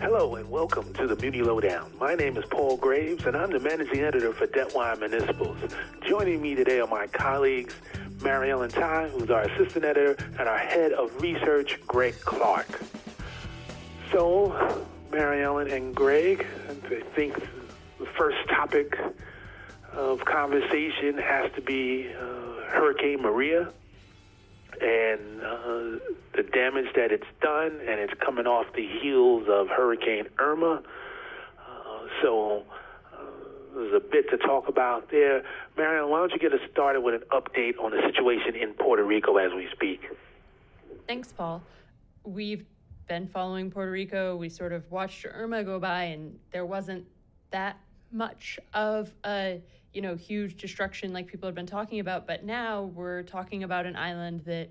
Hello and welcome to the Muni Lowdown. My name is Paul Graves and I'm the managing editor for Debtwire Municipals. Joining me today are my colleagues Mary Ellen Ty, who's our assistant editor, and our head of research, Greg Clark. So, Mary Ellen and Greg, I think the first topic of conversation has to be uh, Hurricane Maria and uh, the damage that it's done, and it's coming off the heels of Hurricane Irma. Uh, so uh, there's a bit to talk about there. Mary Ellen, why don't you get us started with an update on the situation in Puerto Rico as we speak? Thanks, Paul. We've been following Puerto Rico. We sort of watched Irma go by, and there wasn't that much of a you know huge destruction like people have been talking about. But now we're talking about an island that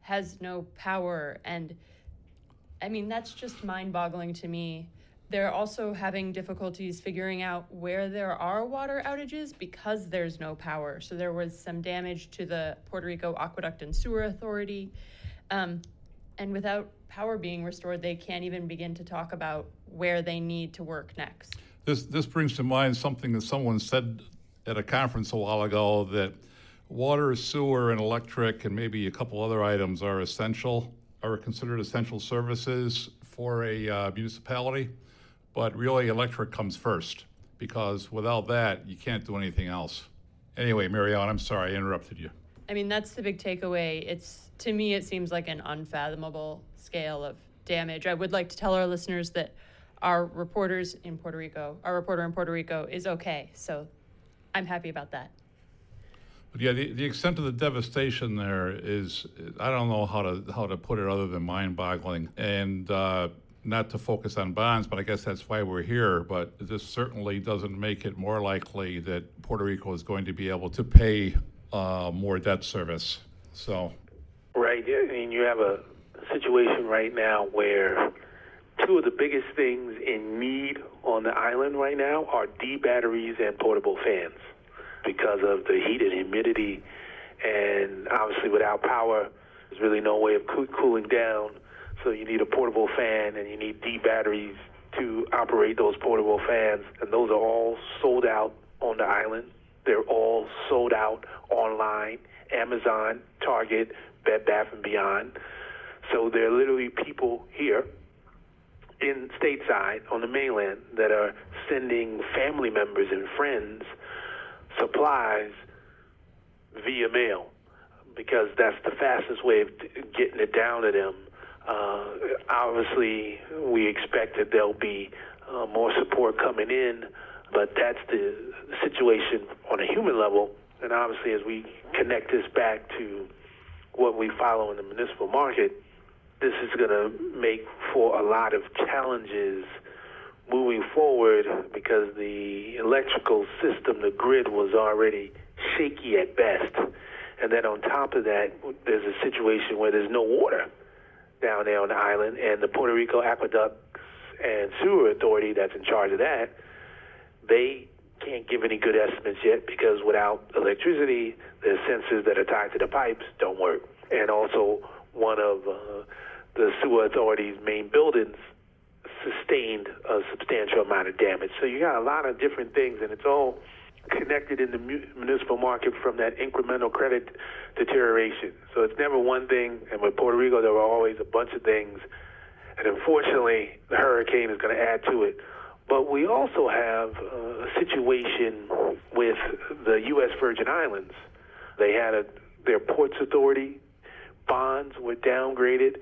has no power, and I mean that's just mind-boggling to me. They're also having difficulties figuring out where there are water outages because there's no power. So there was some damage to the Puerto Rico Aqueduct and Sewer Authority. Um, and without power being restored, they can't even begin to talk about where they need to work next. This this brings to mind something that someone said at a conference a while ago that water, sewer, and electric, and maybe a couple other items are essential, are considered essential services for a uh, municipality. But really, electric comes first because without that, you can't do anything else. Anyway, Mary Ellen, I'm sorry I interrupted you. I mean, that's the big takeaway. It's to me, it seems like an unfathomable scale of damage. I would like to tell our listeners that our reporters in Puerto Rico, our reporter in Puerto Rico, is okay. So I'm happy about that. But yeah, the, the extent of the devastation there is I don't know how to how to put it other than mind-boggling. And uh, not to focus on bonds, but I guess that's why we're here. But this certainly doesn't make it more likely that Puerto Rico is going to be able to pay uh, more debt service. So, right. I mean, you have a situation right now where two of the biggest things in need on the island right now are D batteries and portable fans because of the heat and humidity. And obviously, without power, there's really no way of cooling down. So you need a portable fan and you need D batteries to operate those portable fans. And those are all sold out on the island. They're all sold out online, Amazon, Target, Bed Bath and Beyond. So there are literally people here in stateside on the mainland that are sending family members and friends supplies via mail because that's the fastest way of getting it down to them. Uh, obviously, we expect that there'll be uh, more support coming in, but that's the situation on a human level. And obviously, as we connect this back to what we follow in the municipal market, this is going to make for a lot of challenges moving forward because the electrical system, the grid was already shaky at best. And then on top of that, there's a situation where there's no water down there on the island, and the Puerto Rico Aqueducts and Sewer Authority that's in charge of that, they can't give any good estimates yet because without electricity, the sensors that are tied to the pipes don't work. And also, one of uh, the sewer authority's main buildings sustained a substantial amount of damage. So you got a lot of different things, and it's all connected in the municipal market from that incremental credit deterioration. So it's never one thing, and with Puerto Rico, there were always a bunch of things, and unfortunately, the hurricane is going to add to it. But we also have uh, a situation with the U.S. Virgin Islands. They had a, their ports authority bonds were downgraded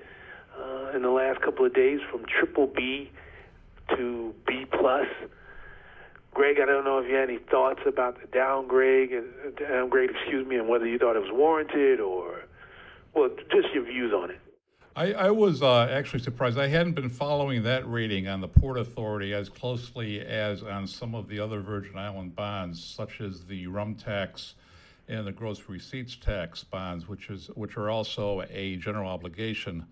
uh, in the last couple of days from triple B to B plus. Greg, I don't know if you had any thoughts about the downgrade, uh, downgrade, excuse me, and whether you thought it was warranted or, well, just your views on it. I, I was uh, actually surprised. I hadn't been following that rating on the Port Authority as closely as on some of the other Virgin Island bonds, such as the rum tax and the gross receipts tax bonds, which is which are also a general obligation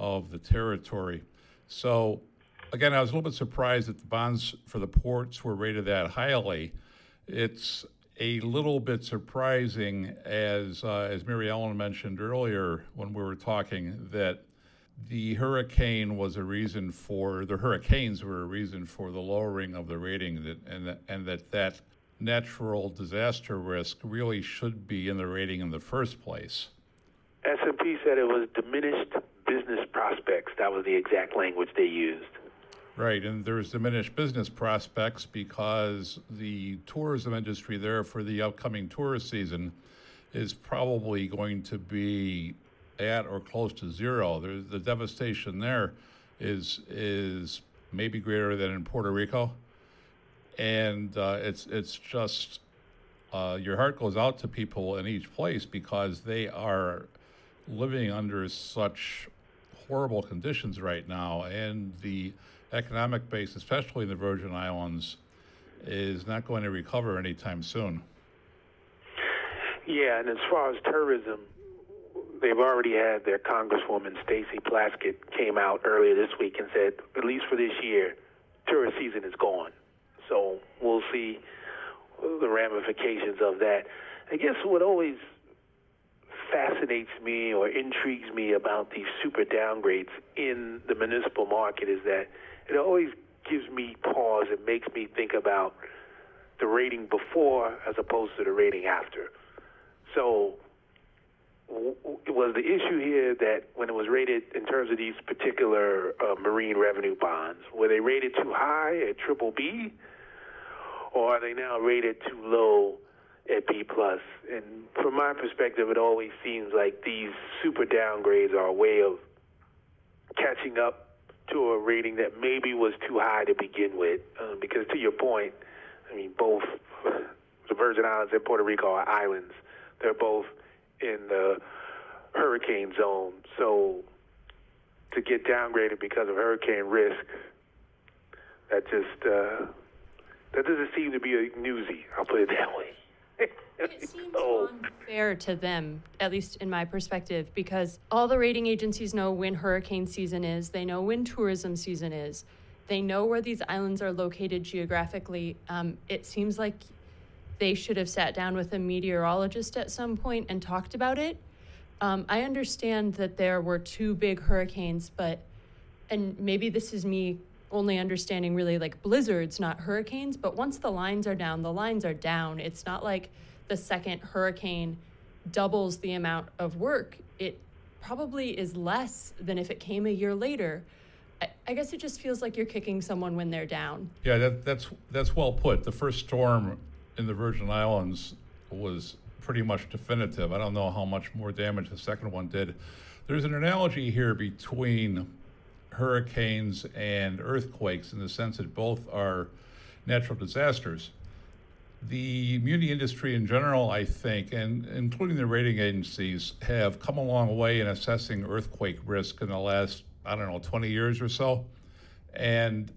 of the territory. So, again, I was a little bit surprised that the bonds for the ports were rated that highly. It's a little bit surprising, as uh, as Mary Ellen mentioned earlier when we were talking, that the hurricane was a reason for the hurricanes were a reason for the lowering of the rating that and that, and that that natural disaster risk really should be in the rating in the first place. S&P said it was diminished business prospects. That was the exact language they used. Right, and there's diminished business prospects because the tourism industry there for the upcoming tourist season is probably going to be at or close to zero. There's, the devastation there is is maybe greater than in Puerto Rico, and uh, it's it's just uh, your heart goes out to people in each place because they are living under such horrible conditions right now, and the economic base, especially in the Virgin Islands, is not going to recover anytime soon. Yeah, and as far as tourism, they've already had their Congresswoman Stacey Plaskett came out earlier this week and said, at least for this year, tourist season is gone. So we'll see the ramifications of that. I guess what always fascinates me or intrigues me about these super downgrades in the municipal market is that it always gives me pause and makes me think about the rating before as opposed to the rating after. So was the issue here that when it was rated in terms of these particular uh, marine revenue bonds, were they rated too high at triple B, or are they now rated too low at B plus? And from my perspective, it always seems like these super downgrades are a way of catching up to a rating that maybe was too high to begin with. Um, because to your point, I mean, both the Virgin Islands and Puerto Rico are islands. They're both in the hurricane zone. So to get downgraded because of hurricane risk, that just uh, that doesn't seem to be a newsy. I'll put it that way. It seems unfair to them, at least in my perspective, because all the rating agencies know when hurricane season is, they know when tourism season is, they know where these islands are located geographically. Um, it seems like they should have sat down with a meteorologist at some point and talked about it. Um, I understand that there were two big hurricanes, but, and maybe this is me only understanding really like blizzards, not hurricanes, but once the lines are down, the lines are down. It's not like the second hurricane doubles the amount of work. It probably is less than if it came a year later. I, guess it just feels like you're kicking someone when they're down. Yeah, that, that's that's well put. The first storm in the Virgin Islands was pretty much definitive. I don't know how much more damage the second one did. There's an analogy here between hurricanes and earthquakes in the sense that both are natural disasters. The muni industry in general, I think, and including the rating agencies, have come a long way in assessing earthquake risk in the last, I don't know, 20 years or so. And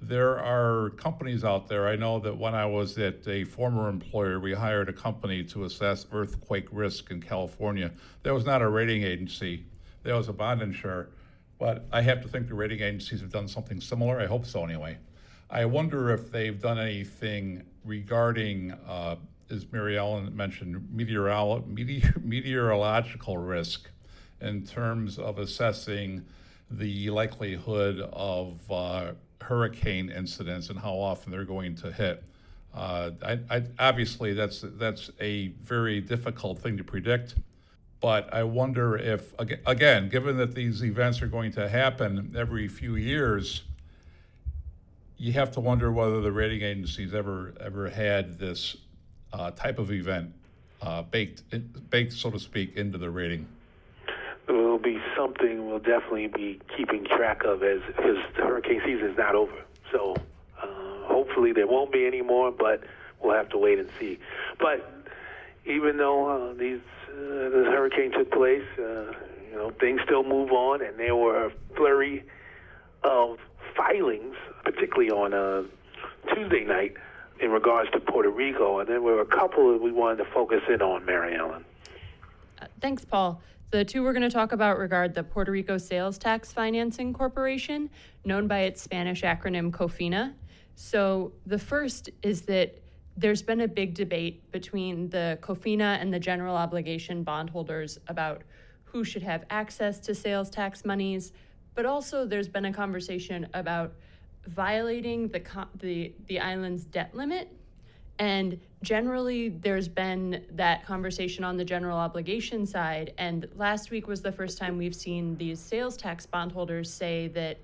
there are companies out there. I know that when I was at a former employer, we hired a company to assess earthquake risk in California. That was not a rating agency, that was a bond insurer. But I have to think the rating agencies have done something similar. I hope so, anyway. I wonder if they've done anything regarding, uh, as Mary Ellen mentioned, meteorolo- meteor- meteorological risk in terms of assessing the likelihood of uh, hurricane incidents and how often they're going to hit. Uh, I, I, obviously, that's that's a very difficult thing to predict, but I wonder if again, given that these events are going to happen every few years, you have to wonder whether the rating agencies ever ever had this uh, type of event uh, baked baked, so to speak, into the rating It will be something we'll definitely be keeping track of as because the hurricane season is not over. So uh, hopefully there won't be any more, but we'll have to wait and see. But even though uh, these uh, this hurricane took place, uh, you know things still move on, and there were a flurry of filings, particularly on uh, Tuesday night, in regards to Puerto Rico, and there were a couple that we wanted to focus in on, Mary Ellen. Uh, thanks, Paul. The two we're going to talk about regard the Puerto Rico Sales Tax Financing Corporation, known by its Spanish acronym COFINA. So the first is that there's been a big debate between the COFINA and the general obligation bondholders about who should have access to sales tax monies, but also there's been a conversation about violating the the the island's debt limit. And generally there's been that conversation on the general obligation side. And last week was the first time we've seen these sales tax bondholders say that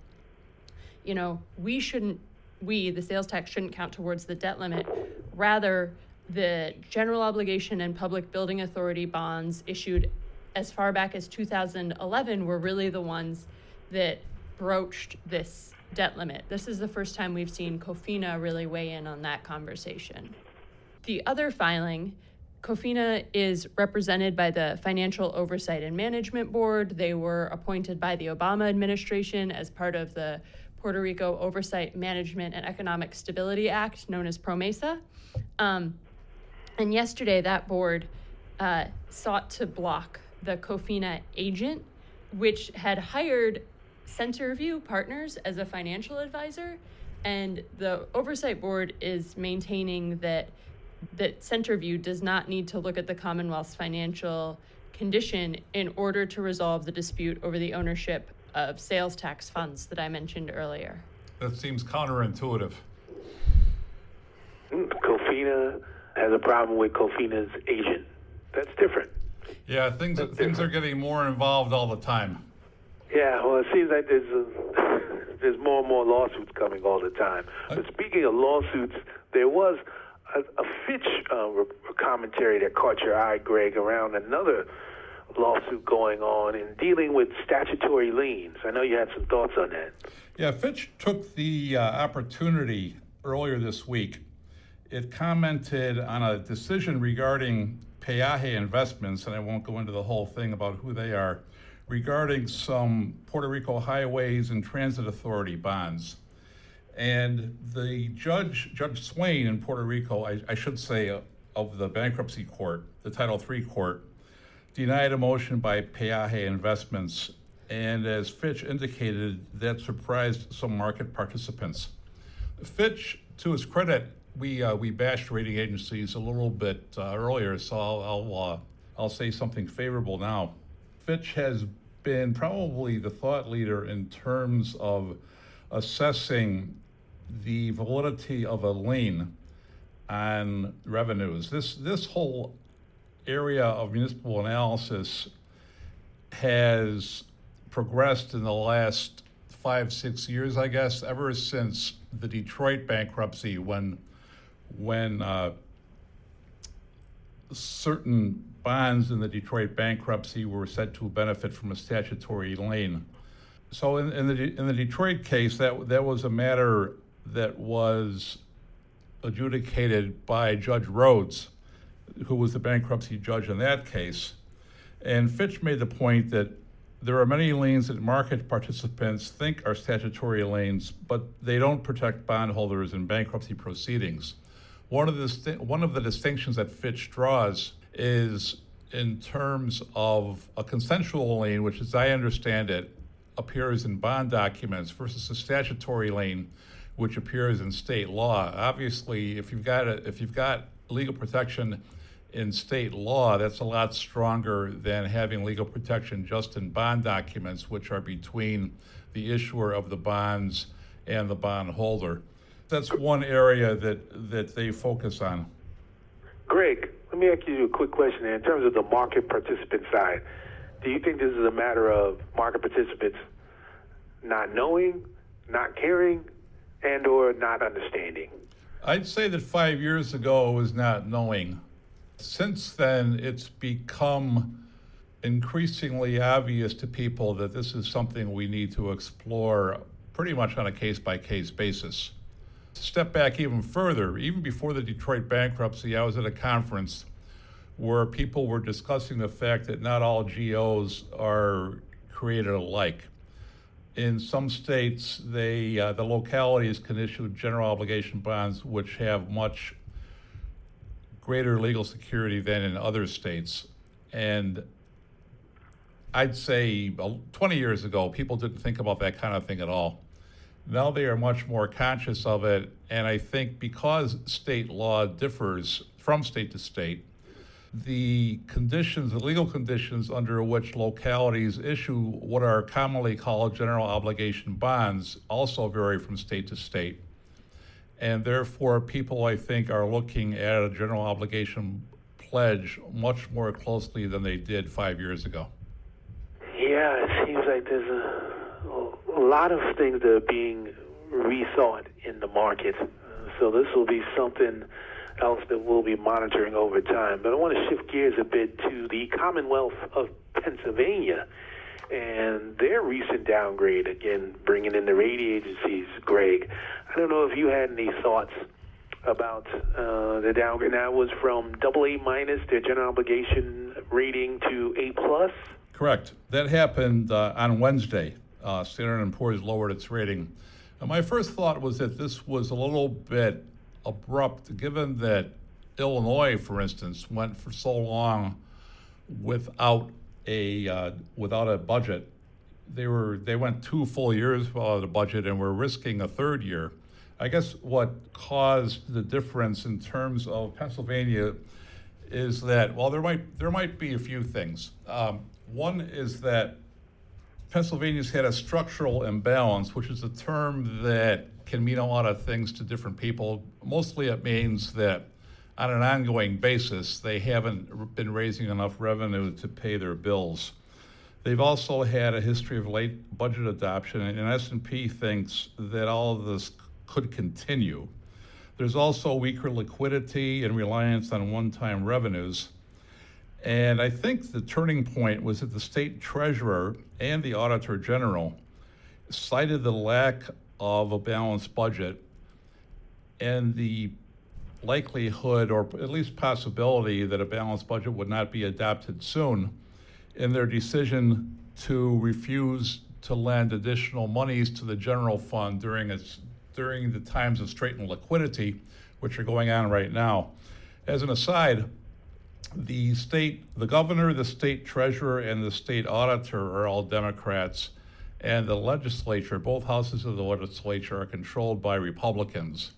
you know we shouldn't we the sales tax shouldn't count towards the debt limit rather the general obligation and public building authority bonds issued as far back as 2011 were really the ones that broached this debt limit. This is the first time we've seen COFINA really weigh in on that conversation. The other filing, COFINA is represented by the Financial Oversight and Management Board. They were appointed by the Obama administration as part of the Puerto Rico Oversight Management and Economic Stability Act, known as PROMESA. Um, and yesterday, that board uh, sought to block the COFINA agent, which had hired Centerview Partners as a financial advisor. And the oversight board is maintaining that that Centerview does not need to look at the Commonwealth's financial condition in order to resolve the dispute over the ownership of sales tax funds that I mentioned earlier. That seems counterintuitive. COFINA has a problem with COFINA's agent. That's different. Yeah, things That's things different. are getting more involved all the time. Yeah, well, it seems like there's a, there's more and more lawsuits coming all the time. But speaking of lawsuits, there was a, a Fitch uh, commentary that caught your eye, Greg, around another lawsuit going on and dealing with statutory liens. I know you had some thoughts on that. Yeah, Fitch took the uh, opportunity earlier this week. It commented on a decision regarding Peaje Investments, and I won't go into the whole thing about who they are, regarding some Puerto Rico Highways and Transit Authority bonds. And the judge, Judge Swain in Puerto Rico, I, I should say, uh, of the bankruptcy court, the Title III court, denied a motion by Peaje Investments. And as Fitch indicated, that surprised some market participants. Fitch, to his credit, we uh, we bashed rating agencies a little bit uh, earlier, so I'll I'll, uh, I'll say something favorable now. Fitch has been probably the thought leader in terms of assessing the validity of a lien on revenues. This this whole area of municipal analysis has progressed in the last five six years, I guess, ever since the Detroit bankruptcy, when when uh, certain bonds in the Detroit bankruptcy were said to benefit from a statutory lien. So in, in the in the Detroit case, that that was a matter that was adjudicated by Judge Rhodes, who was the bankruptcy judge in that case. And Fitch made the point that there are many liens that market participants think are statutory liens, but they don't protect bondholders in bankruptcy proceedings. One of the one of the distinctions that Fitch draws is in terms of a consensual lien, which, as I understand it, appears in bond documents versus a statutory lien, which appears in state law. Obviously, if you've got a, if you've got legal protection in state law, that's a lot stronger than having legal protection just in bond documents, which are between the issuer of the bonds and the bondholder. That's one area that that they focus on. Greg, let me ask you a quick question. In terms of the market participant side, do you think this is a matter of market participants not knowing, not caring, and or not understanding? I'd say that five years ago was not knowing. Since then, it's become increasingly obvious to people that this is something we need to explore pretty much on a case by case basis. Step back even further, even before the Detroit bankruptcy, I was at a conference where people were discussing the fact that not all GOs are created alike. In some states, they uh, the localities can issue general obligation bonds, which have much greater legal security than in other states. And I'd say 20 years ago, people didn't think about that kind of thing at all. Now they are much more conscious of it. And I think because state law differs from state to state, the conditions, the legal conditions under which localities issue what are commonly called general obligation bonds also vary from state to state. And therefore, people, I think, are looking at a general obligation pledge much more closely than they did five years ago. Yeah, it seems like there's a, a lot of things that are being rethought in the market. Uh, so this will be something else that we'll be monitoring over time. But I want to shift gears a bit to the Commonwealth of Pennsylvania and their recent downgrade, again, bringing in the rating agencies, Greg. I don't know if you had any thoughts about uh, the downgrade. It was from double A minus, their general obligation rating, to A plus. Correct. That happened uh, on Wednesday. Uh, Standard & Poor's lowered its rating. And my first thought was that this was a little bit abrupt, given that Illinois, for instance, went for so long without a uh, without a budget. They were they went two full years without a budget, and were risking a third year. I guess what caused the difference in terms of Pennsylvania is that well, there might there might be a few things. Um, one is that Pennsylvania's had a structural imbalance, which is a term that can mean a lot of things to different people. Mostly it means that on an ongoing basis, they haven't been raising enough revenue to pay their bills. They've also had a history of late budget adoption, and S&P thinks that all of this could continue. There's also weaker liquidity and reliance on one-time revenues. And I think the turning point was that the state treasurer and the auditor general cited the lack of a balanced budget and the likelihood or at least possibility that a balanced budget would not be adopted soon in their decision to refuse to lend additional monies to the general fund during its during the times of straitened liquidity which are going on right now. As an aside, the state the governor, the state treasurer and the state auditor are all Democrats and the legislature, both houses of the legislature, are controlled by Republicans.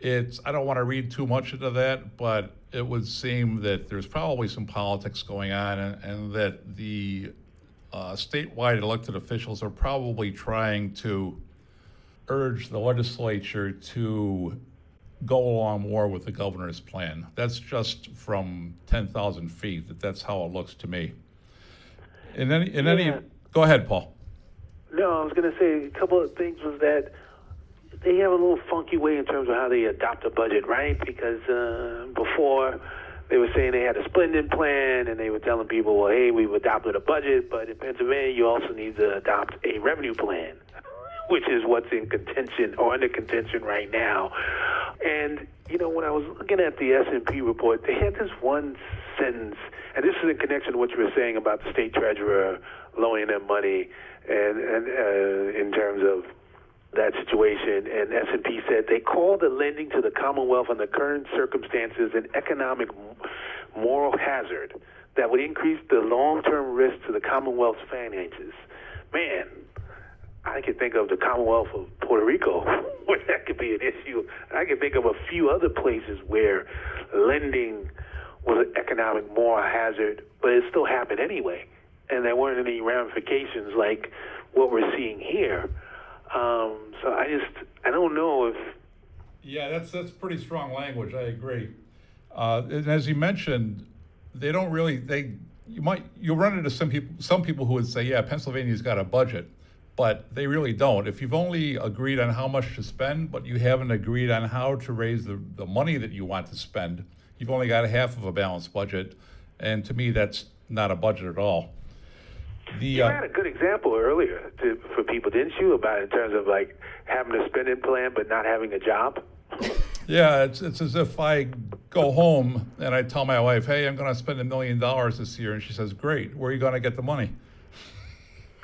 It's I don't want to read too much into that, but it would seem that there's probably some politics going on, and, and that the uh, statewide elected officials are probably trying to urge the legislature to go along more with the governor's plan. That's just from 10,000 feet. That that's how it looks to me. In any in yeah. any, go ahead, Paul. No, I was going to say a couple of things was that they have a little funky way in terms of how they adopt a budget, right? Because uh, before they were saying they had a splendid plan, and they were telling people, well, hey, we've adopted a budget, but in Pennsylvania, you also need to adopt a revenue plan, which is what's in contention or under contention right now. And you know, when I was looking at the S and P report, they had this one sentence, and this is in connection to what you were saying about the state treasurer loaning them money and, and uh, in terms of that situation, and S&P said they call the lending to the Commonwealth the current circumstances an economic moral hazard that would increase the long-term risk to the Commonwealth's finances. Man, I can think of the Commonwealth of Puerto Rico where that could be an issue. I can think of a few other places where lending was an economic moral hazard, but it still happened anyway and there weren't any ramifications like what we're seeing here. Um, so I just I don't know if. Yeah, that's that's pretty strong language. I agree. Uh, and as you mentioned, they don't really they you might you'll run into some people some people who would say yeah Pennsylvania's got a budget, but they really don't. If you've only agreed on how much to spend, but you haven't agreed on how to raise the, the money that you want to spend, you've only got a half of a balanced budget, and to me that's not a budget at all. The, you uh, had a good example earlier to, for people, didn't you, about in terms of like having a spending plan but not having a job? Yeah, it's it's as if I go home and I tell my wife, "Hey, I'm going to spend a million dollars this year," and she says, "Great, where are you going to get the money?"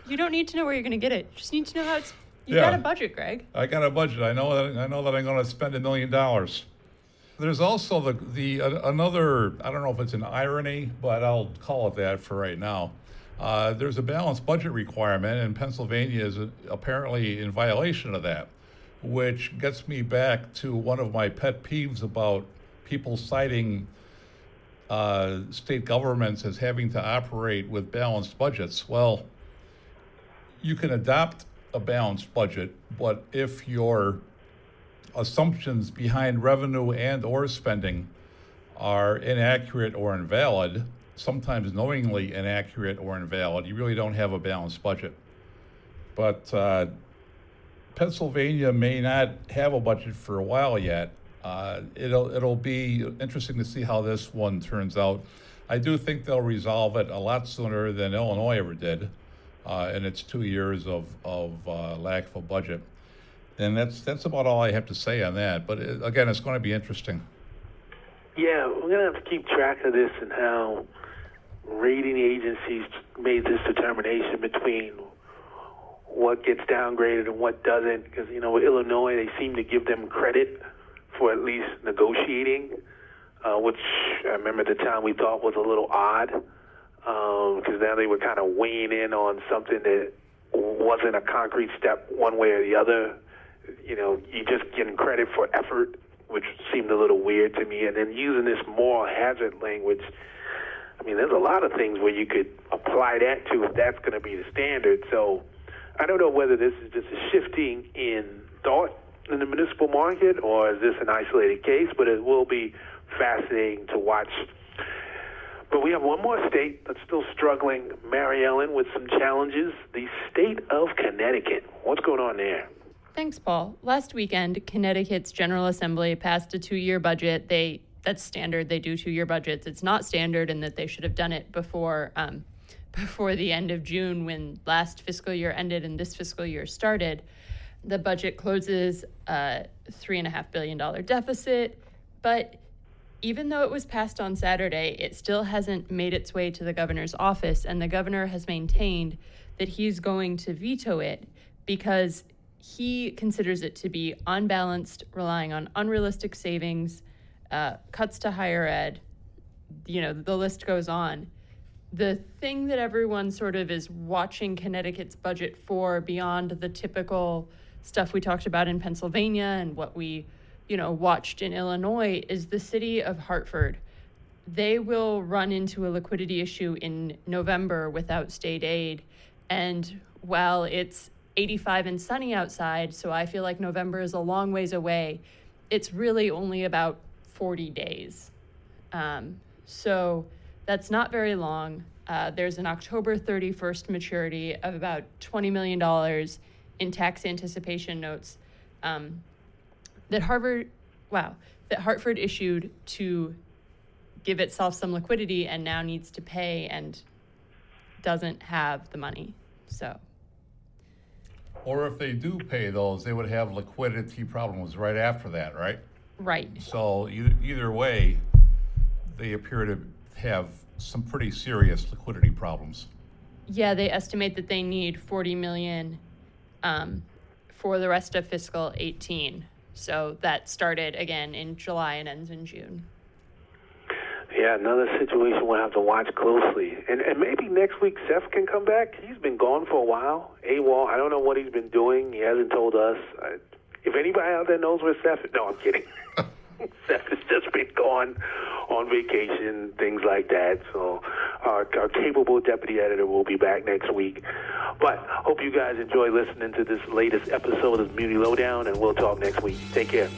You don't need to know where you're going to get it. You just need to know how it's. You yeah. got a budget, Greg. I got a budget. I know that I know that I'm going to spend a million dollars. There's also the the uh, another. I don't know if it's an irony, but I'll call it that for right now uh, there's a balanced budget requirement, and Pennsylvania is apparently in violation of that, which gets me back to one of my pet peeves about people citing uh, state governments as having to operate with balanced budgets. Well, you can adopt a balanced budget, but if your assumptions behind revenue and or spending are inaccurate or invalid, sometimes knowingly inaccurate or invalid, you really don't have a balanced budget. But uh, Pennsylvania may not have a budget for a while yet. Uh, it'll it'll be interesting to see how this one turns out. I do think they'll resolve it a lot sooner than Illinois ever did uh, in its two years of of uh, lack of a budget. And that's that's about all I have to say on that. But it, again, it's going to be interesting. Yeah, we're gonna have to keep track of this and how rating agencies made this determination between what gets downgraded and what doesn't. Because you know, with Illinois, they seem to give them credit for at least negotiating, uh, which I remember at the time we thought was a little odd. Because um, now they were kind of weighing in on something that wasn't a concrete step one way or the other. You know, you just getting credit for effort, which seemed a little weird to me. And then using this moral hazard language. I mean, there's a lot of things where you could apply that to if that's going to be the standard. So I don't know whether this is just a shifting in thought in the municipal market or is this an isolated case, but it will be fascinating to watch. But we have one more state that's still struggling, Mary Ellen, with some challenges the state of Connecticut. What's going on there? Thanks, Paul. Last weekend, Connecticut's General Assembly passed a two year budget. They that's standard. They do two year budgets. It's not standard in that they should have done it before um, before the end of June when last fiscal year ended and this fiscal year started. The budget closes a $3.5 billion deficit, but even though it was passed on Saturday, it still hasn't made its way to the governor's office, and the governor has maintained that he's going to veto it because he considers it to be unbalanced, relying on unrealistic savings, uh, cuts to higher ed. You know, the list goes on the thing that everyone sort of is watching Connecticut's budget for beyond the typical stuff we talked about in Pennsylvania and what we, you know, watched in Illinois is the city of Hartford. They will run into a liquidity issue in November without state aid. And while it's 85 and sunny outside, so I feel like November is a long ways away, it's really only about 40 days. Um, so that's not very long. Uh, there's an October 31st maturity of about $20 million in tax anticipation notes um, that Harvard, wow, that Hartford issued to give itself some liquidity and now needs to pay and doesn't have the money. So. Or if they do pay those, they would have liquidity problems right after that, right? Right. So either, either way, they appear to have some pretty serious liquidity problems. Yeah, they estimate that they need 40 million um, for the rest of fiscal 18. So that started again in July and ends in June. Yeah, another situation we'll have to watch closely. And and maybe next week Seth can come back. He's been gone for a while. AWOL, I don't know what he's been doing. He hasn't told us. if anybody out there knows where Seth is, no, I'm kidding. Seth has just been gone on vacation, things like that. So our, our capable deputy editor will be back next week. But hope you guys enjoy listening to this latest episode of Muni Lowdown, and we'll talk next week. Take care.